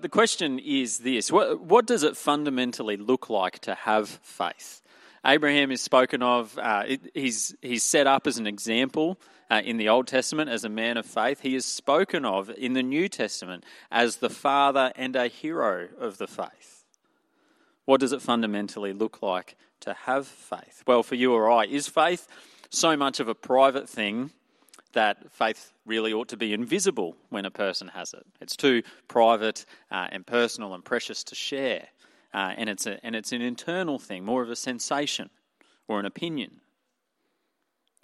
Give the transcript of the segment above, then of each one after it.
The question is this what, what does it fundamentally look like to have faith? Abraham is spoken of, uh, he's, he's set up as an example uh, in the Old Testament as a man of faith. He is spoken of in the New Testament as the father and a hero of the faith. What does it fundamentally look like to have faith? Well, for you or I, is faith so much of a private thing that faith really ought to be invisible when a person has it. It's too private uh, and personal and precious to share. Uh, and, it's a, and it's an internal thing, more of a sensation or an opinion.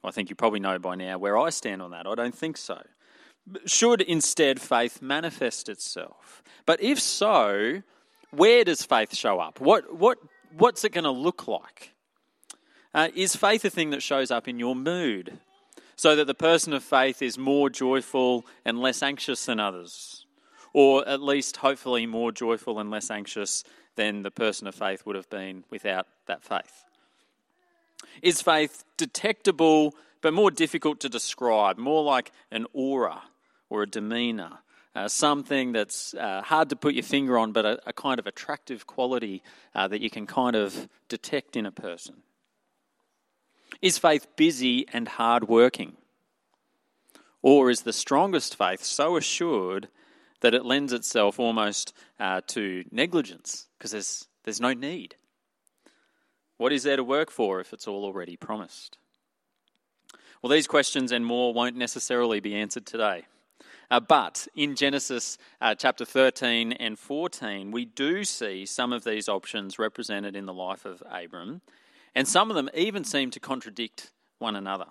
I think you probably know by now where I stand on that. I don't think so. Should instead faith manifest itself? But if so, where does faith show up? What, what, what's it going to look like? Uh, is faith a thing that shows up in your mood? So that the person of faith is more joyful and less anxious than others, or at least hopefully more joyful and less anxious than the person of faith would have been without that faith. Is faith detectable but more difficult to describe, more like an aura or a demeanour? Uh, something that's uh, hard to put your finger on, but a, a kind of attractive quality uh, that you can kind of detect in a person. Is faith busy and hard working? Or is the strongest faith so assured that it lends itself almost uh, to negligence because there's, there's no need? What is there to work for if it's all already promised? Well, these questions and more won't necessarily be answered today. Uh, but in Genesis uh, chapter 13 and 14, we do see some of these options represented in the life of Abram and some of them even seem to contradict one another.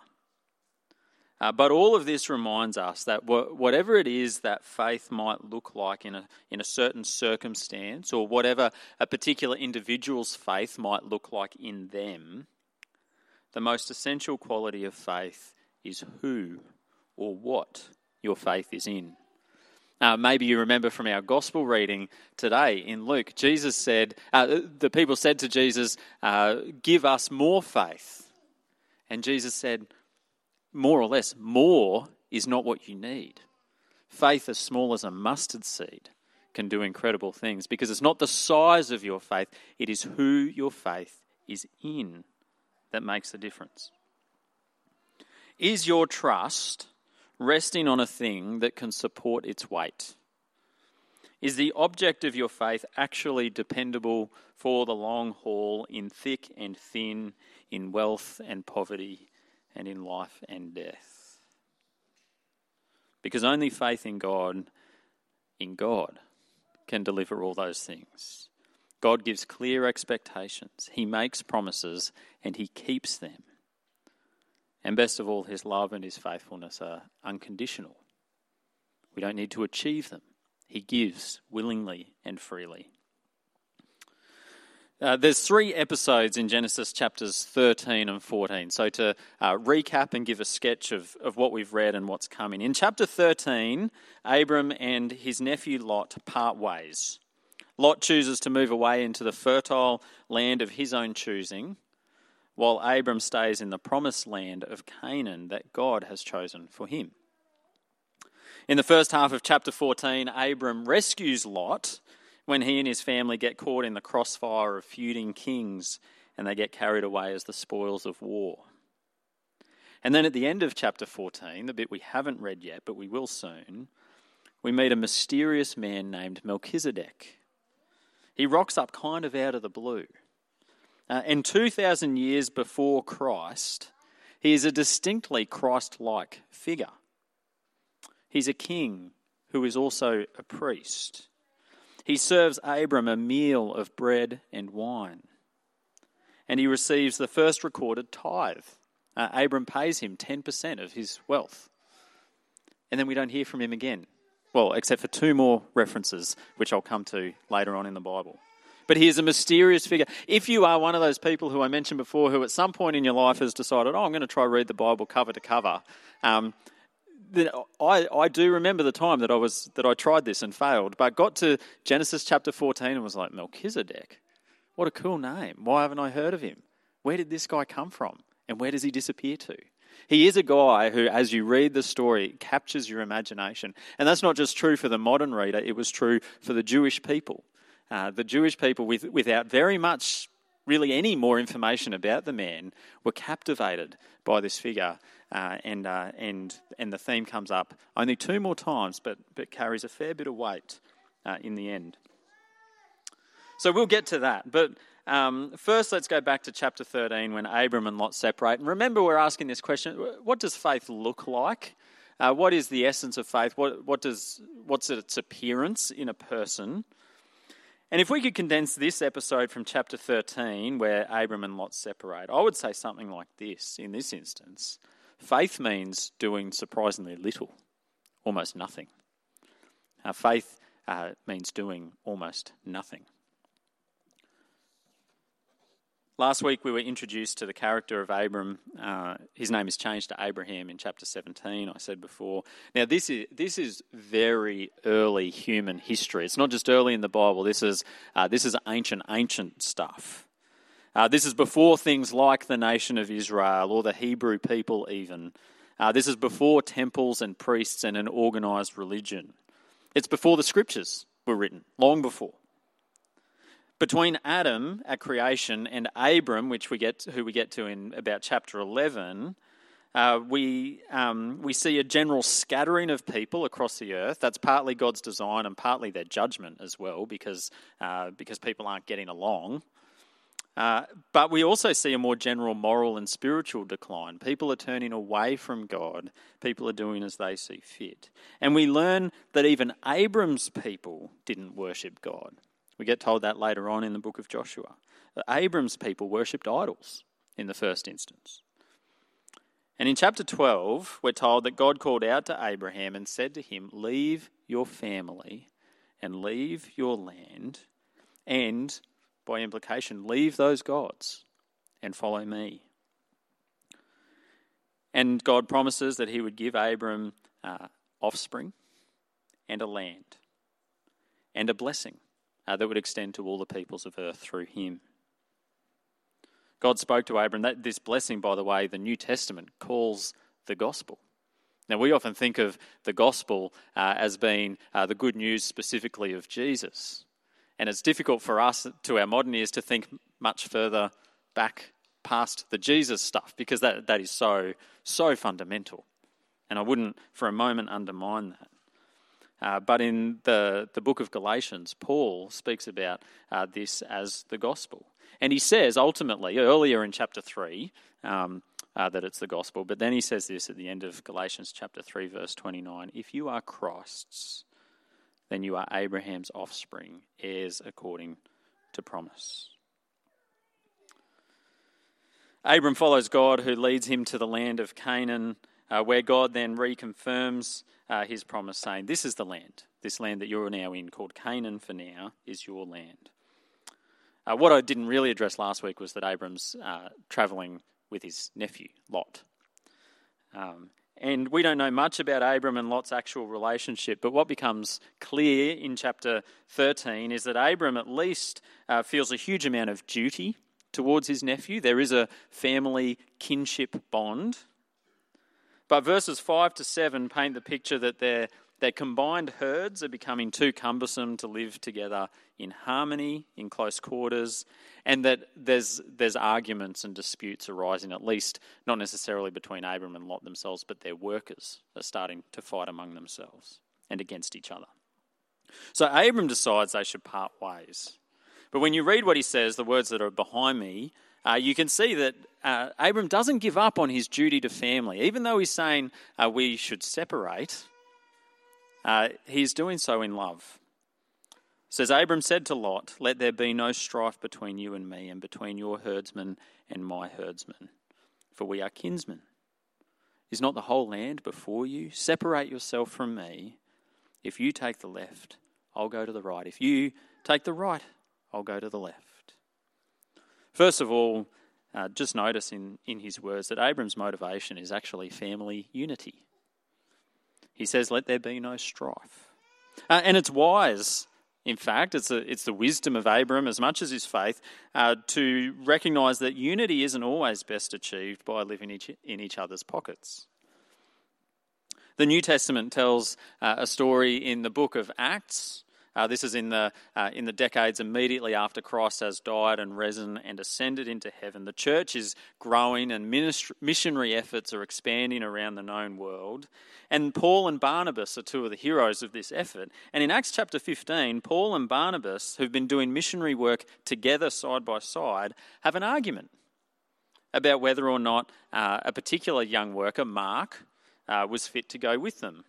Uh, but all of this reminds us that whatever it is that faith might look like in a, in a certain circumstance, or whatever a particular individual's faith might look like in them, the most essential quality of faith is who or what your faith is in. Uh, maybe you remember from our gospel reading today in Luke, Jesus said, uh, the people said to Jesus, uh, Give us more faith. And Jesus said, More or less, more is not what you need. Faith as small as a mustard seed can do incredible things because it's not the size of your faith, it is who your faith is in that makes the difference. Is your trust resting on a thing that can support its weight? Is the object of your faith actually dependable for the long haul in thick and thin, in wealth and poverty, and in life and death? Because only faith in God, in God, can deliver all those things. God gives clear expectations, He makes promises, and He keeps them. And best of all, his love and his faithfulness are unconditional. We don't need to achieve them. He gives willingly and freely. Uh, there's three episodes in Genesis chapters 13 and 14. So, to uh, recap and give a sketch of, of what we've read and what's coming. In chapter 13, Abram and his nephew Lot part ways. Lot chooses to move away into the fertile land of his own choosing, while Abram stays in the promised land of Canaan that God has chosen for him. In the first half of chapter 14, Abram rescues Lot when he and his family get caught in the crossfire of feuding kings and they get carried away as the spoils of war. And then at the end of chapter 14, the bit we haven't read yet, but we will soon, we meet a mysterious man named Melchizedek. He rocks up kind of out of the blue. Uh, and 2,000 years before Christ, he is a distinctly Christ like figure. He's a king who is also a priest. He serves Abram a meal of bread and wine. And he receives the first recorded tithe. Uh, Abram pays him 10% of his wealth. And then we don't hear from him again. Well, except for two more references, which I'll come to later on in the Bible but he is a mysterious figure. If you are one of those people who I mentioned before, who at some point in your life has decided, oh, I'm going to try read the Bible cover to cover, um, I, I do remember the time that I was that I tried this and failed, but got to Genesis chapter 14 and was like, Melchizedek, what a cool name! Why haven't I heard of him? Where did this guy come from? And where does he disappear to? He is a guy who, as you read the story, captures your imagination. And that's not just true for the modern reader, it was true for the Jewish people. Uh, the Jewish people, with, without very much, really any more information about the man, were captivated by this figure. Uh, and, uh, and, and the theme comes up only two more times, but, but carries a fair bit of weight uh, in the end. So we'll get to that. But um, first, let's go back to chapter 13 when Abram and Lot separate. And remember, we're asking this question what does faith look like? Uh, what is the essence of faith? What, what does, what's its appearance in a person? And if we could condense this episode from chapter 13, where Abram and Lot separate, I would say something like this in this instance faith means doing surprisingly little, almost nothing. Uh, faith uh, means doing almost nothing. Last week we were introduced to the character of Abram. Uh, his name is changed to Abraham in chapter 17, I said before. Now, this is, this is very early human history. It's not just early in the Bible, this is, uh, this is ancient, ancient stuff. Uh, this is before things like the nation of Israel or the Hebrew people, even. Uh, this is before temples and priests and an organised religion. It's before the scriptures were written, long before between Adam at creation and Abram, which we get who we get to in about chapter eleven, uh, we um, we see a general scattering of people across the earth. That's partly God's design and partly their judgment as well, because uh, because people aren't getting along. Uh, but we also see a more general moral and spiritual decline. People are turning away from God. People are doing as they see fit. And we learn that even Abram's people didn't worship God. We get told that later on in the book of Joshua. Abram's people worshipped idols in the first instance. And in chapter 12, we're told that God called out to Abraham and said to him, Leave your family and leave your land, and by implication, leave those gods and follow me. And God promises that he would give Abram uh, offspring and a land and a blessing uh, that would extend to all the peoples of earth through him. God spoke to Abram. That, this blessing, by the way, the New Testament calls the gospel. Now, we often think of the gospel uh, as being uh, the good news specifically of Jesus. And it's difficult for us, to our modern ears, to think much further back past the Jesus stuff because that, that is so, so fundamental. And I wouldn't for a moment undermine that. Uh, but in the, the book of Galatians, Paul speaks about uh, this as the gospel. And he says ultimately, earlier in chapter 3, um, uh, that it's the gospel, but then he says this at the end of Galatians chapter 3, verse 29 If you are Christ's, then you are Abraham's offspring, heirs according to promise. Abram follows God, who leads him to the land of Canaan, uh, where God then reconfirms uh, his promise, saying, This is the land, this land that you're now in, called Canaan for now, is your land. Uh, what I didn't really address last week was that Abram's uh, travelling with his nephew, Lot. Um, and we don't know much about Abram and Lot's actual relationship, but what becomes clear in chapter 13 is that Abram at least uh, feels a huge amount of duty towards his nephew. There is a family kinship bond but verses 5 to 7 paint the picture that their, their combined herds are becoming too cumbersome to live together in harmony, in close quarters, and that there's, there's arguments and disputes arising, at least not necessarily between Abram and Lot themselves, but their workers are starting to fight among themselves and against each other. So Abram decides they should part ways. But when you read what he says, the words that are behind me, uh, you can see that uh, Abram doesn't give up on his duty to family. Even though he's saying uh, we should separate, uh, he's doing so in love. It says Abram said to Lot, Let there be no strife between you and me, and between your herdsmen and my herdsmen, for we are kinsmen. Is not the whole land before you? Separate yourself from me. If you take the left, I'll go to the right. If you take the right, I'll go to the left. First of all, uh, just notice in, in his words that Abram's motivation is actually family unity. He says, Let there be no strife. Uh, and it's wise in fact, it's, a, it's the wisdom of Abram as much as his faith uh, to recognize that unity isn't always best achieved by living each, in each other's pockets. The New Testament tells uh, a story in the book of Acts. Uh, this is in the, uh, in the decades immediately after Christ has died and risen and ascended into heaven. The church is growing and missionary efforts are expanding around the known world. And Paul and Barnabas are two of the heroes of this effort. And in Acts chapter 15, Paul and Barnabas, who've been doing missionary work together side by side, have an argument about whether or not uh, a particular young worker, Mark, uh, was fit to go with them.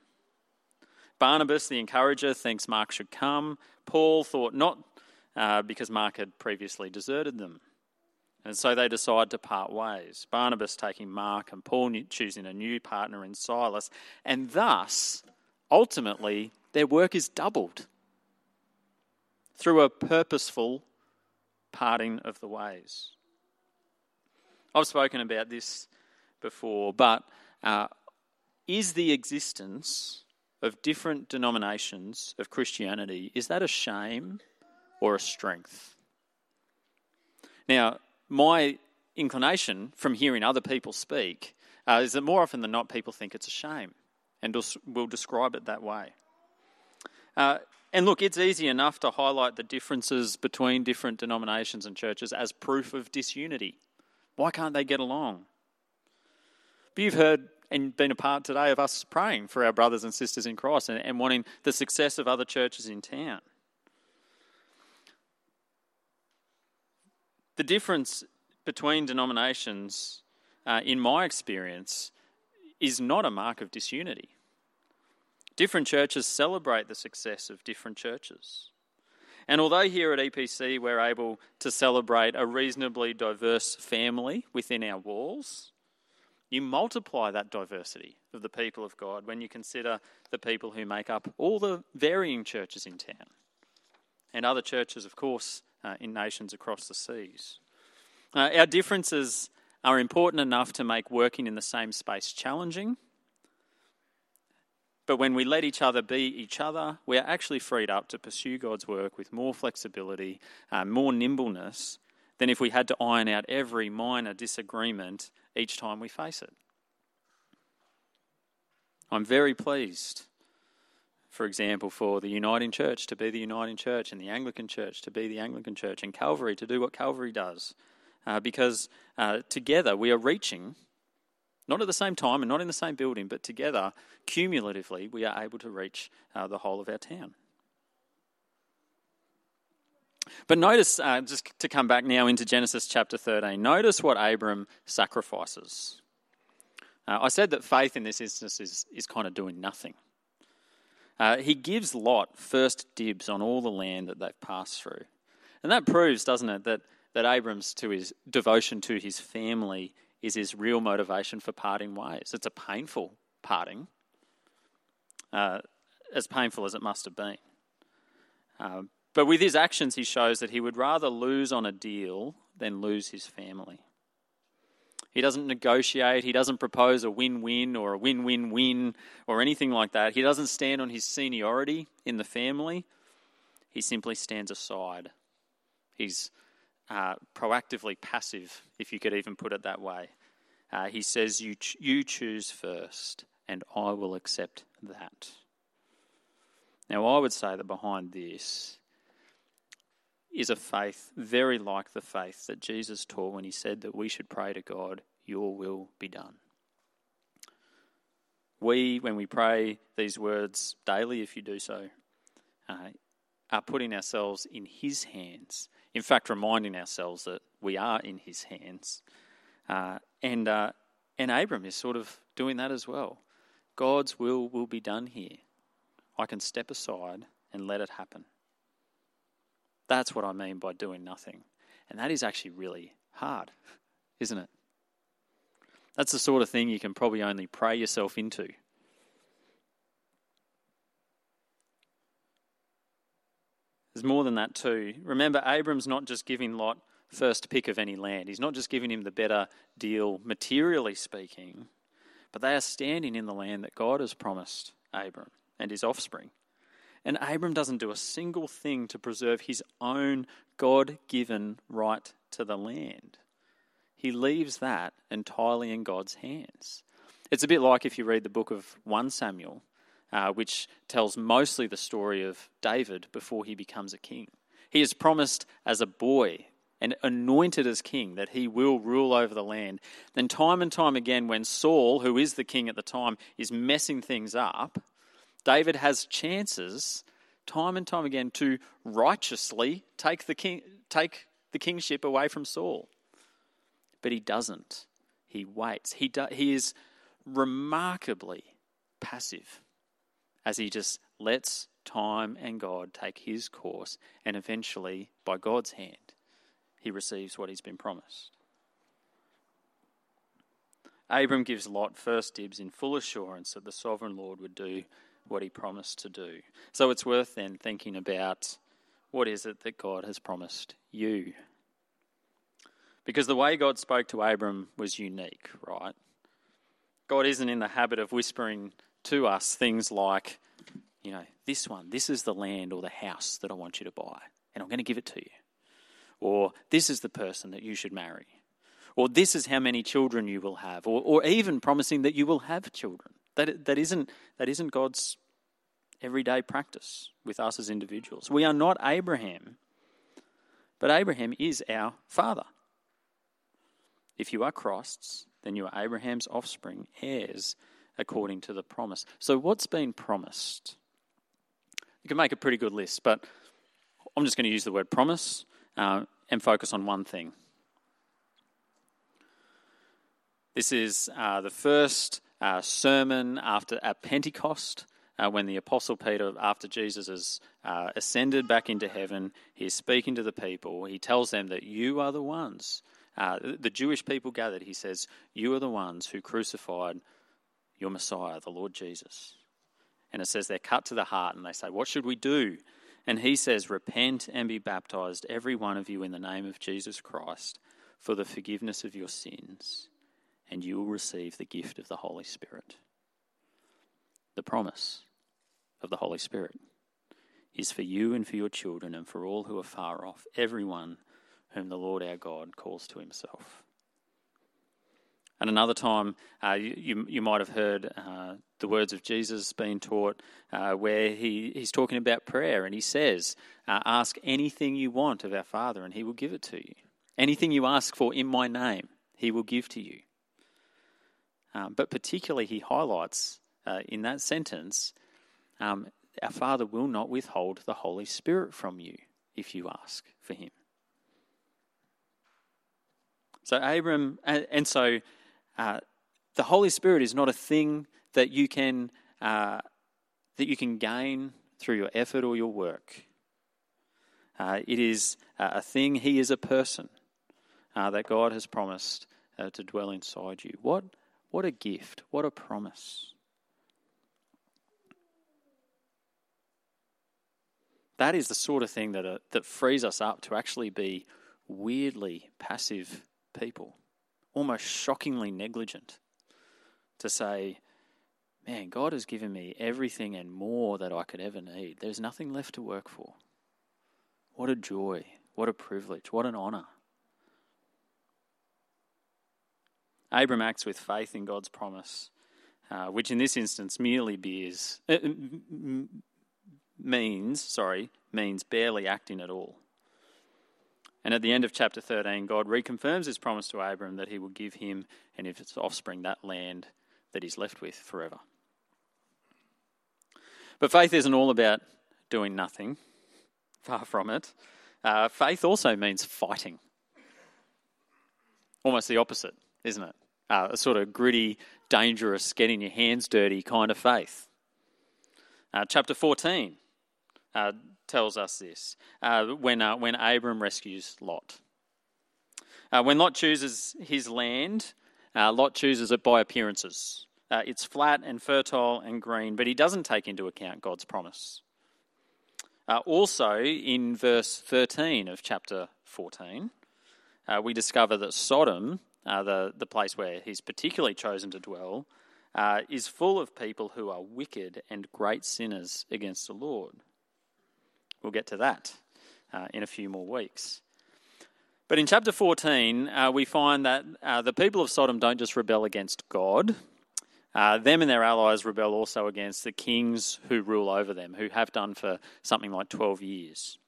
Barnabas, the encourager, thinks Mark should come. Paul thought not uh, because Mark had previously deserted them. And so they decide to part ways. Barnabas taking Mark and Paul choosing a new partner in Silas. And thus, ultimately, their work is doubled through a purposeful parting of the ways. I've spoken about this before, but uh, is the existence of different denominations of Christianity, is that a shame or a strength? Now, my inclination from hearing other people speak uh, is that more often than not, people think it's a shame and will describe it that way. Uh, and look, it's easy enough to highlight the differences between different denominations and churches as proof of disunity. Why can't they get along? But you've heard and been a part today of us praying for our brothers and sisters in Christ and, and wanting the success of other churches in town. The difference between denominations, uh, in my experience, is not a mark of disunity. Different churches celebrate the success of different churches. And although here at EPC we're able to celebrate a reasonably diverse family within our walls, you multiply that diversity of the people of God when you consider the people who make up all the varying churches in town and other churches, of course, uh, in nations across the seas. Uh, our differences are important enough to make working in the same space challenging. But when we let each other be each other, we are actually freed up to pursue God's work with more flexibility, uh, more nimbleness, than if we had to iron out every minor disagreement each time we face it. I'm very pleased, for example, for the Uniting Church to be the Uniting Church and the Anglican Church to be the Anglican Church and Calvary to do what Calvary does. Uh, because uh, together we are reaching, not at the same time and not in the same building, but together, cumulatively, we are able to reach uh, the whole of our town. But notice, uh, just to come back now into Genesis chapter 13, notice what Abram sacrifices. Uh, I said that faith in this instance is, is kind of doing nothing. Uh, he gives Lot first dibs on all the land that they've passed through. And that proves, doesn't it, that, that Abram's to his devotion to his family is his real motivation for parting ways. It's a painful parting, uh, as painful as it must have been. Uh, but with his actions, he shows that he would rather lose on a deal than lose his family. He doesn't negotiate, he doesn't propose a win win or a win win win or anything like that. He doesn't stand on his seniority in the family, he simply stands aside. He's uh, proactively passive, if you could even put it that way. Uh, he says, you, ch- you choose first, and I will accept that. Now, I would say that behind this is a faith very like the faith that Jesus taught when he said that we should pray to God, Your will be done. We, when we pray these words daily, if you do so, uh, are putting ourselves in His hands. In fact, reminding ourselves that we are in His hands. Uh, and, uh, and Abram is sort of doing that as well. God's will will be done here. I can step aside and let it happen. That's what I mean by doing nothing. And that is actually really hard, isn't it? That's the sort of thing you can probably only pray yourself into. There's more than that, too. Remember, Abram's not just giving Lot first pick of any land, he's not just giving him the better deal, materially speaking, but they are standing in the land that God has promised Abram and his offspring. And Abram doesn't do a single thing to preserve his own God given right to the land. He leaves that entirely in God's hands. It's a bit like if you read the book of 1 Samuel, uh, which tells mostly the story of David before he becomes a king. He is promised as a boy and anointed as king that he will rule over the land. Then, time and time again, when Saul, who is the king at the time, is messing things up, David has chances, time and time again, to righteously take the, king, take the kingship away from Saul. But he doesn't. He waits. He, do, he is remarkably passive as he just lets time and God take his course, and eventually, by God's hand, he receives what he's been promised. Abram gives Lot first dibs in full assurance that the sovereign Lord would do what he promised to do. So it's worth then thinking about what is it that God has promised you? Because the way God spoke to Abram was unique, right? God isn't in the habit of whispering to us things like, you know, this one, this is the land or the house that I want you to buy, and I'm going to give it to you. Or this is the person that you should marry. Or this is how many children you will have. Or, or even promising that you will have children. That, that, isn't, that isn't God's everyday practice with us as individuals. We are not Abraham, but Abraham is our father. If you are Christ's, then you are Abraham's offspring, heirs according to the promise. So, what's been promised? You can make a pretty good list, but I'm just going to use the word promise uh, and focus on one thing. This is uh, the first uh, sermon after at Pentecost. Uh, when the Apostle Peter, after Jesus has uh, ascended back into heaven, he is speaking to the people. He tells them that you are the ones, uh, the Jewish people gathered, he says, You are the ones who crucified your Messiah, the Lord Jesus. And it says they're cut to the heart and they say, What should we do? And he says, Repent and be baptized, every one of you, in the name of Jesus Christ, for the forgiveness of your sins and you will receive the gift of the Holy Spirit. The promise of the Holy Spirit is for you and for your children and for all who are far off, everyone whom the Lord our God calls to himself. And another time, uh, you, you might have heard uh, the words of Jesus being taught uh, where he, he's talking about prayer and he says, uh, Ask anything you want of our Father and he will give it to you. Anything you ask for in my name, he will give to you. Um, but particularly, he highlights uh, in that sentence um, our Father will not withhold the Holy Spirit from you if you ask for him. So, Abram, and, and so uh, the Holy Spirit is not a thing that you can uh, that you can gain through your effort or your work. Uh, it is a thing. He is a person uh, that God has promised uh, to dwell inside you. What what a gift. What a promise. That is the sort of thing that, uh, that frees us up to actually be weirdly passive people, almost shockingly negligent. To say, man, God has given me everything and more that I could ever need. There's nothing left to work for. What a joy. What a privilege. What an honour. Abram acts with faith in God's promise, uh, which in this instance merely bears, uh, means, sorry, means barely acting at all. And at the end of chapter 13, God reconfirms his promise to Abram that he will give him and his offspring that land that he's left with forever. But faith isn't all about doing nothing, far from it. Uh, faith also means fighting. Almost the opposite isn't it? Uh, a sort of gritty, dangerous, getting your hands dirty kind of faith. Uh, chapter 14 uh, tells us this uh, when, uh, when Abram rescues Lot. Uh, when Lot chooses his land, Lot chooses it by appearances. it's flat and fertile and green, but he doesn't take into account God's promise. also, in verse 13 of chapter 14, we discover that Sodom uh, the, the place where he's particularly chosen to dwell, uh, is full of people who are wicked and great sinners against the Lord. We'll get to that uh, in a few more weeks. But in chapter 14, uh, we find that uh, the people of Sodom don't just rebel against God, uh, them and their allies rebel also against the kings who rule over them, who have done for something like 12 years.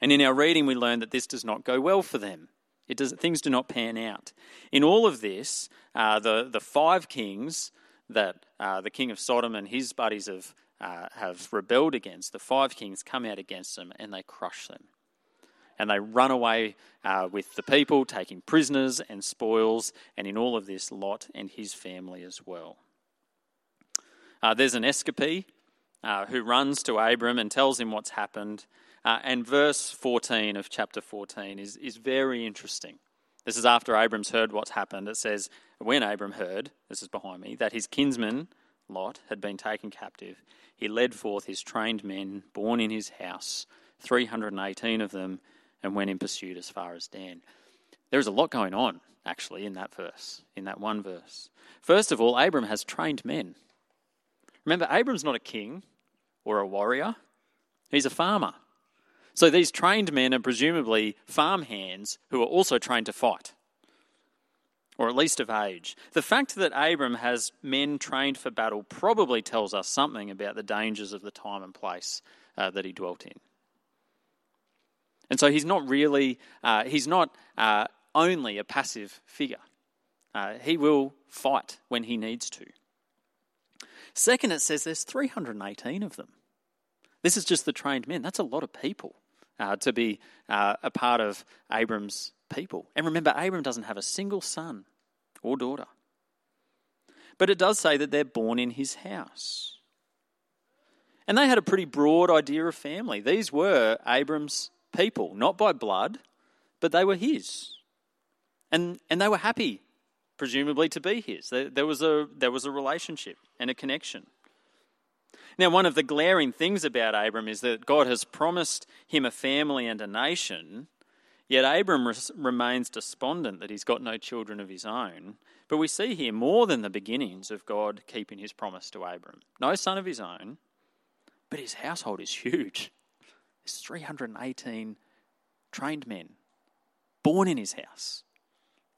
And in our reading, we learn that this does not go well for them. It does, things do not pan out. In all of this, uh, the, the five kings that uh, the king of Sodom and his buddies have, uh, have rebelled against, the five kings come out against them and they crush them. And they run away uh, with the people, taking prisoners and spoils, and in all of this, Lot and his family as well. Uh, there's an escapee uh, who runs to Abram and tells him what's happened. Uh, and verse 14 of chapter 14 is, is very interesting. This is after Abram's heard what's happened. It says, When Abram heard, this is behind me, that his kinsman, Lot, had been taken captive, he led forth his trained men, born in his house, 318 of them, and went in pursuit as far as Dan. There's a lot going on, actually, in that verse, in that one verse. First of all, Abram has trained men. Remember, Abram's not a king or a warrior, he's a farmer. So these trained men are presumably farm hands who are also trained to fight, or at least of age. The fact that Abram has men trained for battle probably tells us something about the dangers of the time and place uh, that he dwelt in. And so he's not really, uh, he's not uh, only a passive figure. Uh, he will fight when he needs to. Second, it says there's 318 of them. This is just the trained men. That's a lot of people uh, to be uh, a part of Abram's people. And remember, Abram doesn't have a single son or daughter. But it does say that they're born in his house. And they had a pretty broad idea of family. These were Abram's people, not by blood, but they were his. And, and they were happy, presumably, to be his. There, there, was a, there was a relationship and a connection. Now, one of the glaring things about Abram is that God has promised him a family and a nation, yet Abram res- remains despondent that he's got no children of his own. But we see here more than the beginnings of God keeping his promise to Abram. No son of his own, but his household is huge. There's 318 trained men born in his house,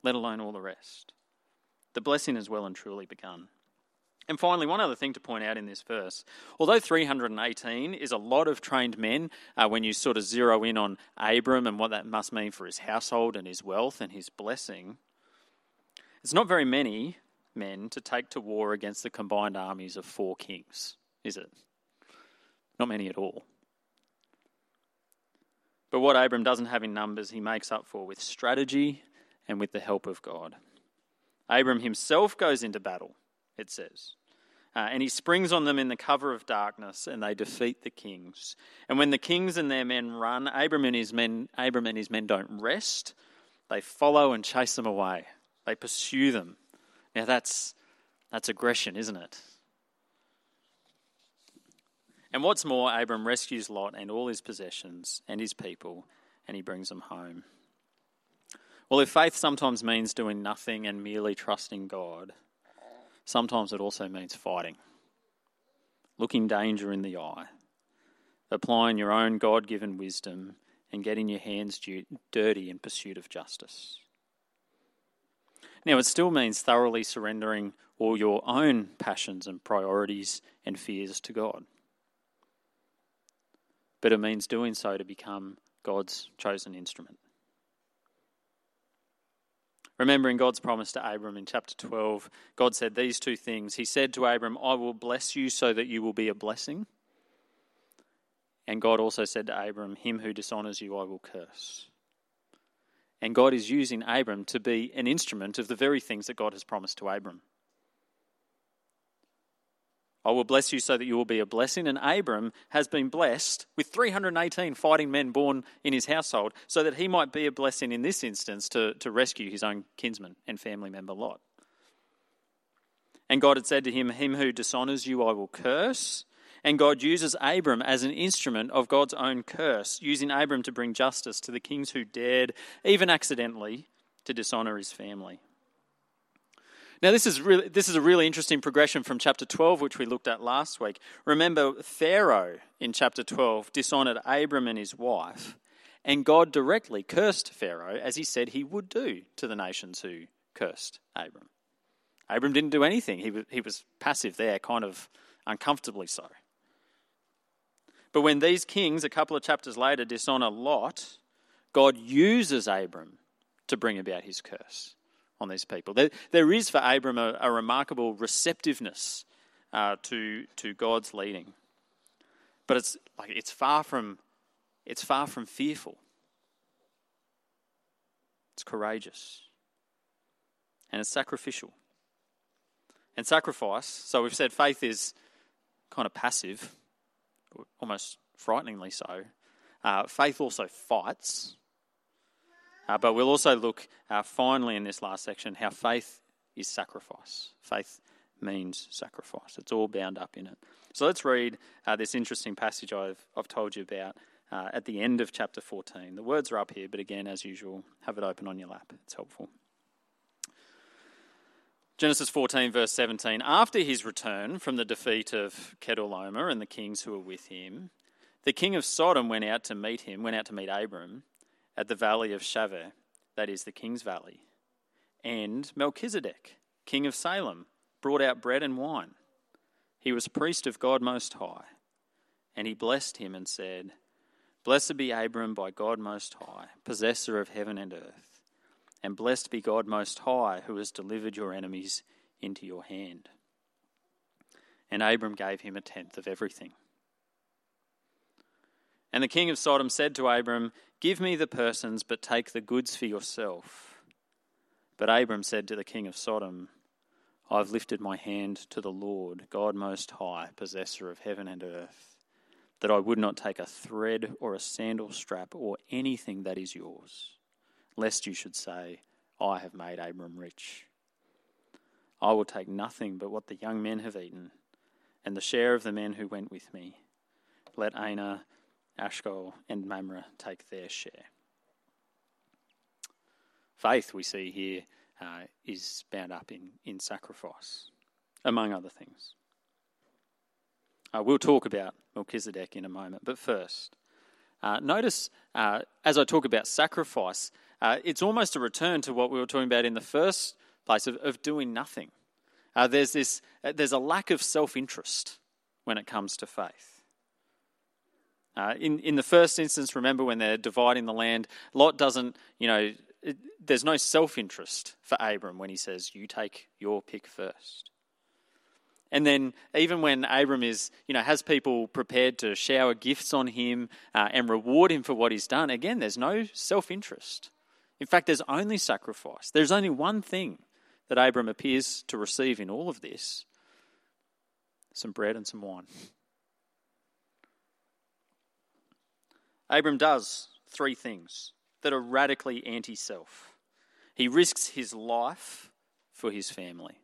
let alone all the rest. The blessing has well and truly begun. And finally, one other thing to point out in this verse although 318 is a lot of trained men, uh, when you sort of zero in on Abram and what that must mean for his household and his wealth and his blessing, it's not very many men to take to war against the combined armies of four kings, is it? Not many at all. But what Abram doesn't have in numbers, he makes up for with strategy and with the help of God. Abram himself goes into battle, it says. Uh, and he springs on them in the cover of darkness, and they defeat the kings. And when the kings and their men run, Abram and his men, Abram and his men don't rest. They follow and chase them away. They pursue them. Now that's that's aggression, isn't it? And what's more, Abram rescues Lot and all his possessions and his people, and he brings them home. Well, if faith sometimes means doing nothing and merely trusting God, sometimes it also means fighting, looking danger in the eye, applying your own God given wisdom, and getting your hands dirty in pursuit of justice. Now, it still means thoroughly surrendering all your own passions and priorities and fears to God but it means doing so to become God's chosen instrument. Remembering God's promise to Abram in chapter 12, God said these two things. He said to Abram, I will bless you so that you will be a blessing. And God also said to Abram, Him who dishonors you, I will curse. And God is using Abram to be an instrument of the very things that God has promised to Abram. I will bless you so that you will be a blessing. And Abram has been blessed with 318 fighting men born in his household so that he might be a blessing in this instance to, to rescue his own kinsman and family member Lot. And God had said to him, Him who dishonors you I will curse. And God uses Abram as an instrument of God's own curse, using Abram to bring justice to the kings who dared, even accidentally, to dishonor his family. Now, this is, really, this is a really interesting progression from chapter 12, which we looked at last week. Remember, Pharaoh in chapter 12 dishonored Abram and his wife, and God directly cursed Pharaoh as he said he would do to the nations who cursed Abram. Abram didn't do anything, he was, he was passive there, kind of uncomfortably so. But when these kings, a couple of chapters later, dishonor Lot, God uses Abram to bring about his curse on these people. There, there is for Abram a, a remarkable receptiveness uh, to, to God's leading. But it's, like, it's, far from, it's far from fearful. It's courageous. And it's sacrificial. And sacrifice, so we've said faith is kind of passive, almost frighteningly so. Uh, faith also fights. Uh, but we'll also look uh, finally in this last section how faith is sacrifice. Faith means sacrifice. It's all bound up in it. So let's read uh, this interesting passage I've, I've told you about uh, at the end of chapter 14. The words are up here, but again, as usual, have it open on your lap. It's helpful. Genesis 14, verse 17. After his return from the defeat of Chedorlaomer and the kings who were with him, the king of Sodom went out to meet him, went out to meet Abram at the valley of Shaveh, that is the king's valley. And Melchizedek, king of Salem, brought out bread and wine. He was priest of God Most High. And he blessed him and said, Blessed be Abram by God Most High, possessor of heaven and earth. And blessed be God Most High, who has delivered your enemies into your hand. And Abram gave him a tenth of everything. And the king of Sodom said to Abram, Give me the persons, but take the goods for yourself. But Abram said to the king of Sodom, I have lifted my hand to the Lord, God Most High, possessor of heaven and earth, that I would not take a thread or a sandal strap or anything that is yours, lest you should say, I have made Abram rich. I will take nothing but what the young men have eaten, and the share of the men who went with me. Let Aner Eshcol and Mamre take their share. Faith, we see here, uh, is bound up in, in sacrifice, among other things. Uh, we'll talk about Melchizedek in a moment, but first, uh, notice uh, as I talk about sacrifice, uh, it's almost a return to what we were talking about in the first place of, of doing nothing. Uh, there's, this, there's a lack of self interest when it comes to faith. Uh, in, in the first instance, remember when they're dividing the land, Lot doesn't, you know, it, there's no self interest for Abram when he says, You take your pick first. And then, even when Abram is, you know, has people prepared to shower gifts on him uh, and reward him for what he's done, again, there's no self interest. In fact, there's only sacrifice. There's only one thing that Abram appears to receive in all of this some bread and some wine. Abram does three things that are radically anti self. He risks his life for his family.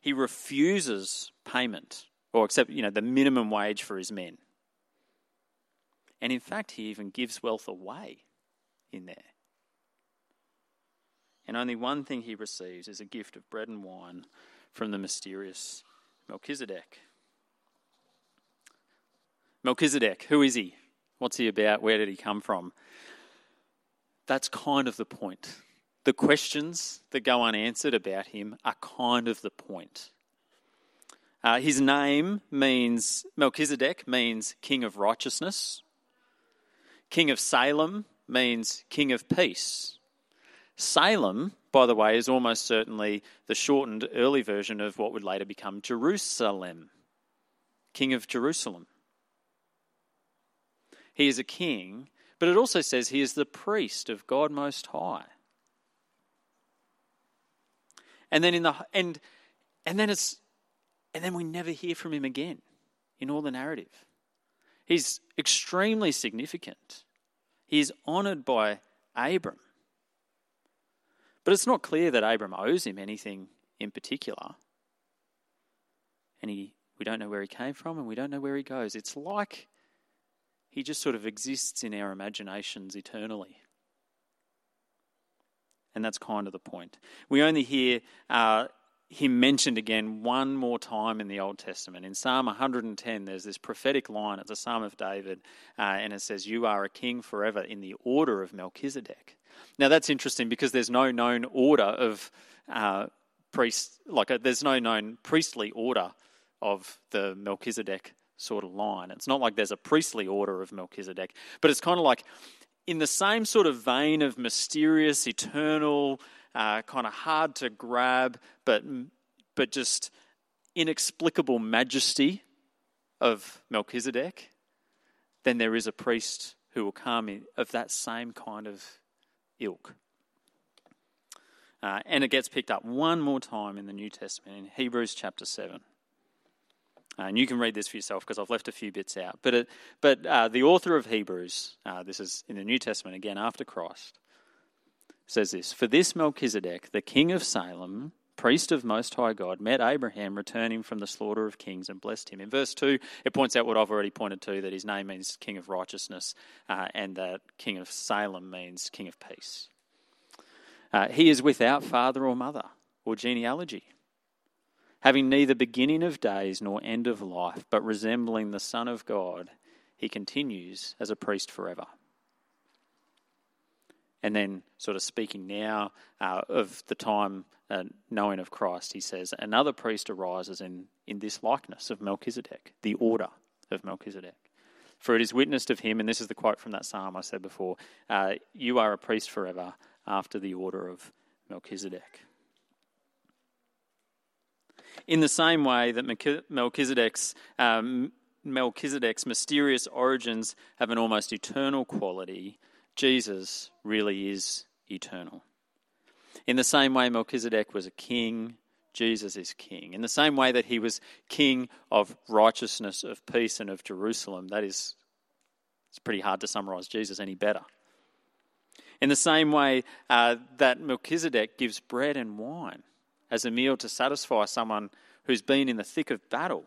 He refuses payment or accept, you know, the minimum wage for his men. And in fact, he even gives wealth away in there. And only one thing he receives is a gift of bread and wine from the mysterious Melchizedek. Melchizedek, who is he? What's he about? Where did he come from? That's kind of the point. The questions that go unanswered about him are kind of the point. Uh, his name means, Melchizedek means king of righteousness. King of Salem means king of peace. Salem, by the way, is almost certainly the shortened early version of what would later become Jerusalem, king of Jerusalem. He is a king, but it also says he is the priest of God Most High. And then in the and and then it's and then we never hear from him again in all the narrative. He's extremely significant. He is honored by Abram. But it's not clear that Abram owes him anything in particular. And he, we don't know where he came from and we don't know where he goes. It's like he just sort of exists in our imaginations eternally. And that's kind of the point. We only hear uh, him mentioned again one more time in the Old Testament. In Psalm 110, there's this prophetic line. It's a Psalm of David, uh, and it says, You are a king forever in the order of Melchizedek. Now, that's interesting because there's no known order of uh, priests, like a, there's no known priestly order of the Melchizedek sort of line. It's not like there's a priestly order of Melchizedek, but it's kind of like in the same sort of vein of mysterious, eternal, uh, kind of hard to grab, but but just inexplicable majesty of Melchizedek, then there is a priest who will come in of that same kind of ilk. Uh, and it gets picked up one more time in the New Testament in Hebrews chapter 7. Uh, and you can read this for yourself because I've left a few bits out. But, it, but uh, the author of Hebrews, uh, this is in the New Testament again after Christ, says this For this Melchizedek, the king of Salem, priest of Most High God, met Abraham returning from the slaughter of kings and blessed him. In verse 2, it points out what I've already pointed to that his name means king of righteousness uh, and that king of Salem means king of peace. Uh, he is without father or mother or genealogy having neither beginning of days nor end of life, but resembling the Son of God, he continues as a priest forever. And then, sort of speaking now uh, of the time uh, knowing of Christ, he says, Another priest arises in, in this likeness of Melchizedek, the order of Melchizedek. For it is witnessed of him, and this is the quote from that psalm I said before uh, You are a priest forever after the order of Melchizedek. In the same way that Melchizedek's, um, Melchizedek's mysterious origins have an almost eternal quality, Jesus really is eternal. In the same way Melchizedek was a king, Jesus is king. In the same way that he was king of righteousness, of peace, and of Jerusalem, that is, it's pretty hard to summarize Jesus any better. In the same way uh, that Melchizedek gives bread and wine as a meal to satisfy someone who's been in the thick of battle.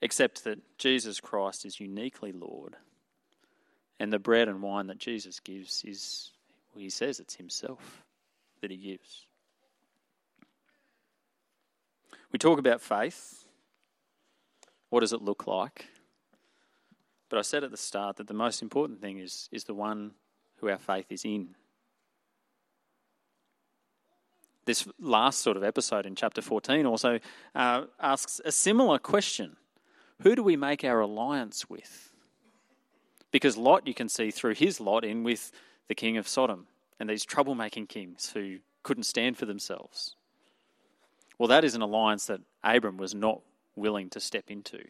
Except that Jesus Christ is uniquely Lord. And the bread and wine that Jesus gives is, well, he says it's himself that he gives. We talk about faith. What does it look like? But I said at the start that the most important thing is, is the one who our faith is in this last sort of episode in chapter 14 also uh, asks a similar question Who do we make our alliance with? Because Lot, you can see threw his lot in with the king of Sodom and these troublemaking kings who couldn't stand for themselves. Well, that is an alliance that Abram was not willing to step into.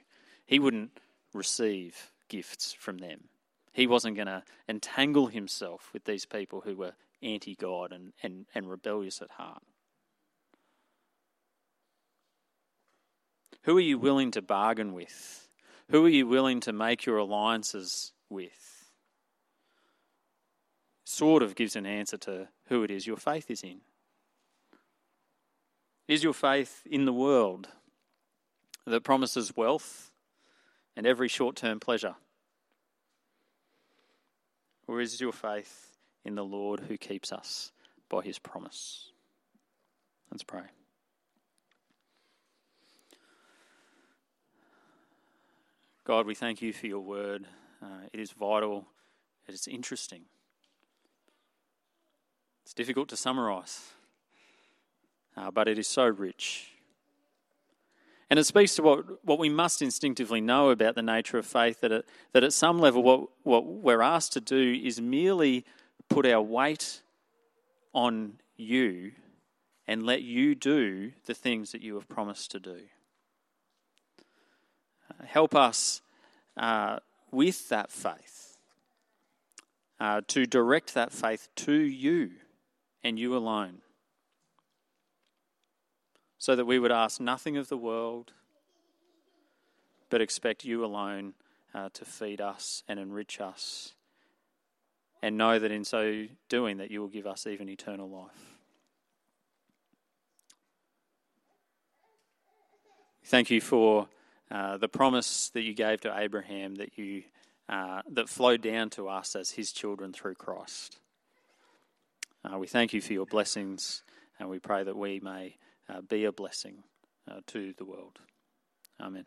He wouldn't receive gifts from them. He wasn't going to entangle himself with these people who were anti God and, and, and rebellious at heart. Who are you willing to bargain with? Who are you willing to make your alliances with? Sort of gives an answer to who it is your faith is in. Is your faith in the world that promises wealth and every short term pleasure? Or is your faith in the Lord who keeps us by his promise. Let's pray. God, we thank you for your word. Uh, it is vital, it is interesting. It's difficult to summarize, uh, but it is so rich. And it speaks to what, what we must instinctively know about the nature of faith that, it, that at some level, what, what we're asked to do is merely put our weight on you and let you do the things that you have promised to do. Uh, help us uh, with that faith uh, to direct that faith to you and you alone. So that we would ask nothing of the world, but expect you alone uh, to feed us and enrich us and know that in so doing that you will give us even eternal life. Thank you for uh, the promise that you gave to Abraham that you uh, that flowed down to us as his children through Christ. Uh, we thank you for your blessings, and we pray that we may uh, be a blessing uh, to the world. Amen.